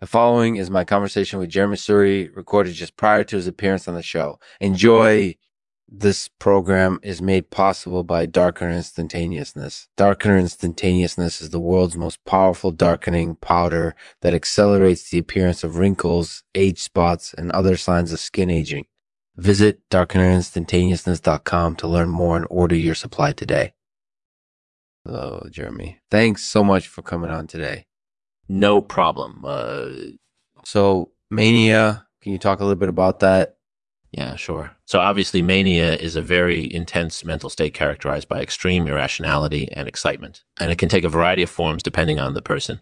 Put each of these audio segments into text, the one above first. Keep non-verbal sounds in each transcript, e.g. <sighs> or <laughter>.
The following is my conversation with Jeremi Suri, recorded just prior to his appearance on the show. Enjoy. This program is made possible by Darkener Instantaneousness. Darkener Instantaneousness is the world's most powerful darkening powder that accelerates the appearance of wrinkles, age spots, and other signs of skin aging. Visit darkenerinstantaneousness.com to learn more and order your supply today. Hello, Jeremi. Thanks so much for coming on today. No problem. Uh, So, mania, can you talk a little bit about that? yeah, sure. So obviously, mania is a very intense mental state characterized by extreme irrationality and excitement, and it can take a variety of forms depending on the person.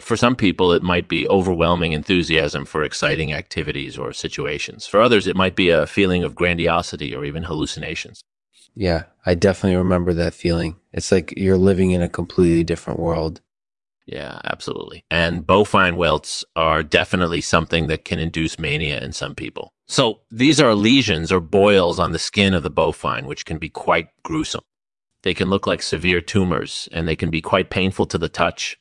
For some people, it might be overwhelming enthusiasm for exciting activities or situations. For others, it might be a feeling of grandiosity or even hallucinations. Yeah, I definitely remember that feeling. It's like you're living in a completely different world. Yeah, absolutely. And bowfin welts are definitely something that can induce mania in some people. So these are lesions or boils on the skin of the bowfin, which can be quite gruesome. They can look like severe tumors and they can be quite painful to the touch.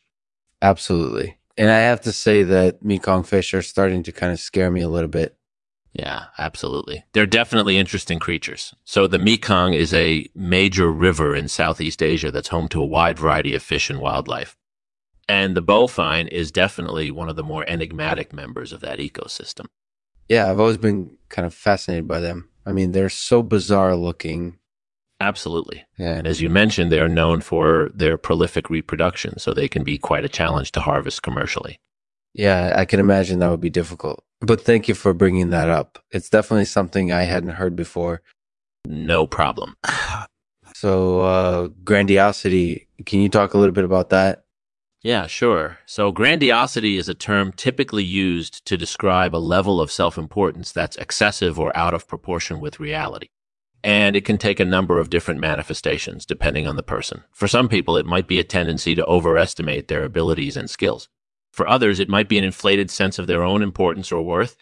Absolutely. And I have to say that Mekong fish are starting to kind of scare me a little bit. Yeah, absolutely. They're definitely interesting creatures. So the Mekong is a major river in Southeast Asia that's home to a wide variety of fish and wildlife. And the bowfin is definitely one of the more enigmatic members of that ecosystem. Yeah, I've always been kind of fascinated by them. I mean, they're so bizarre looking. Absolutely. Yeah. And as you mentioned, they are known for their prolific reproduction, so they can be quite a challenge to harvest commercially. Yeah, I can imagine that would be difficult. But thank you for bringing that up. It's definitely something I hadn't heard before. No problem. <sighs> So, uh, grandiosity, can you talk a little bit about that? Yeah, sure. So, grandiosity is a term typically used to describe a level of self importance that's excessive or out of proportion with reality. And it can take a number of different manifestations depending on the person. For some people, it might be a tendency to overestimate their abilities and skills. For others, it might be an inflated sense of their own importance or worth.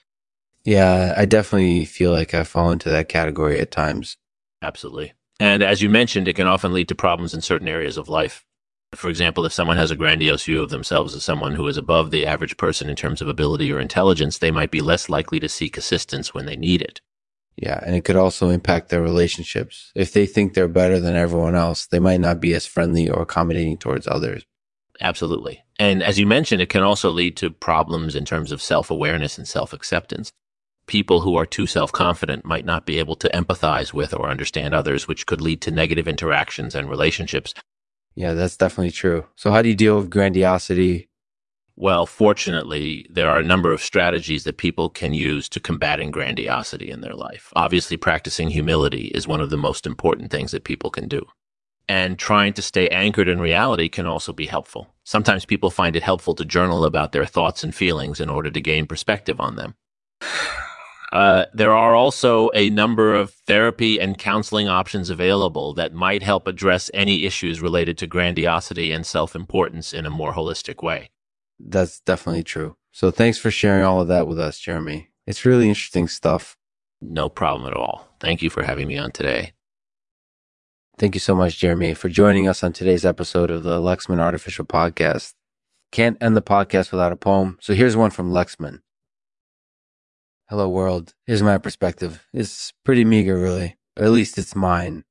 Yeah, I definitely feel like I fall into that category at times. Absolutely. And as you mentioned, it can often lead to problems in certain areas of life. For example, if someone has a grandiose view of themselves as someone who is above the average person in terms of ability or intelligence, they might be less likely to seek assistance when they need it. Yeah, and it could also impact their relationships. If they think they're better than everyone else, they might not be as friendly or accommodating towards others. Absolutely. And as you mentioned, it can also lead to problems in terms of self awareness and self acceptance. People who are too self confident might not be able to empathize with or understand others, which could lead to negative interactions and relationships. Yeah, that's definitely true. So, how do you deal with grandiosity? Well, fortunately, there are a number of strategies that people can use to combating grandiosity in their life. Obviously, practicing humility is one of the most important things that people can do. And trying to stay anchored in reality can also be helpful. Sometimes people find it helpful to journal about their thoughts and feelings in order to gain perspective on them. Uh, there are also a number of therapy and counseling options available that might help address any issues related to grandiosity and self importance in a more holistic way. That's definitely true. So, thanks for sharing all of that with us, Jeremi. It's really interesting stuff. No problem at all. Thank you for having me on today. Thank you so much, Jeremi, for joining us on today's episode of the Lexman Artificial Podcast. Can't end the podcast without a poem, so here's one from Lexman. Hello, world. Here's my perspective. It's pretty meager, really. Or at least it's mine.